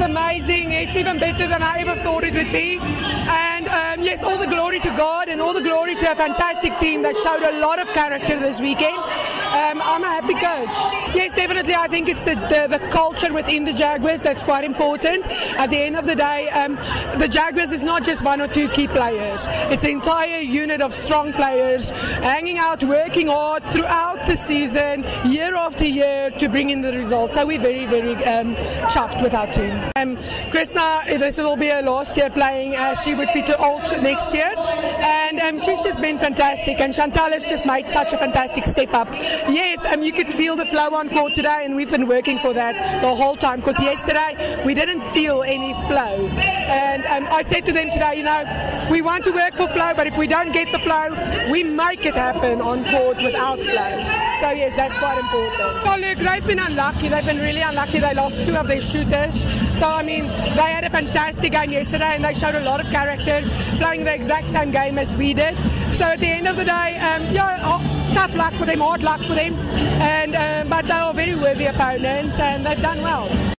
amazing. It's even better than I ever thought it would be. And um, yes, all the glory to God and all the glory to a fantastic team that showed a lot of character this weekend. Um, I'm a happy coach. Yes, definitely. I think it's the, the, the, culture within the Jaguars that's quite important. At the end of the day, um, the Jaguars is not just one or two key players. It's an entire unit of strong players hanging out, working hard throughout the season, year after year, to bring in the results. So we're very, very um, chuffed with our team. Um, Krishna, this will be her last year playing. Uh, she would be old next year. And um, she's just been fantastic. And Chantal has just made such a fantastic step up. Yes, um, you could feel the flow on court today, and we've been working for that the whole time. Because yesterday we didn't feel any flow, and um, I said to them today, you know, we want to work for flow, but if we don't get the flow, we make it happen on court without flow. So yes, that's quite important. So look, they've been unlucky. They've been really unlucky. They lost two of their shooters. So I mean, they had a fantastic game yesterday, and they showed a lot of character, playing the exact same game as we did. So at the end of the day, um, yeah, oh, tough luck for them, hard luck for them, and um, but they are very worthy opponents, and they've done well.